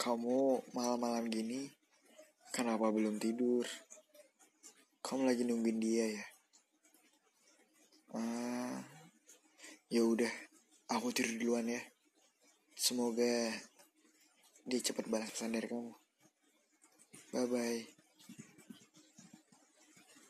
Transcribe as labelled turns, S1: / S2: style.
S1: Kamu malam-malam gini kenapa belum tidur? Kamu lagi nungguin dia ya? Ah, ya udah, aku tidur duluan ya. Semoga dia cepat balas pesan kamu. Bye bye.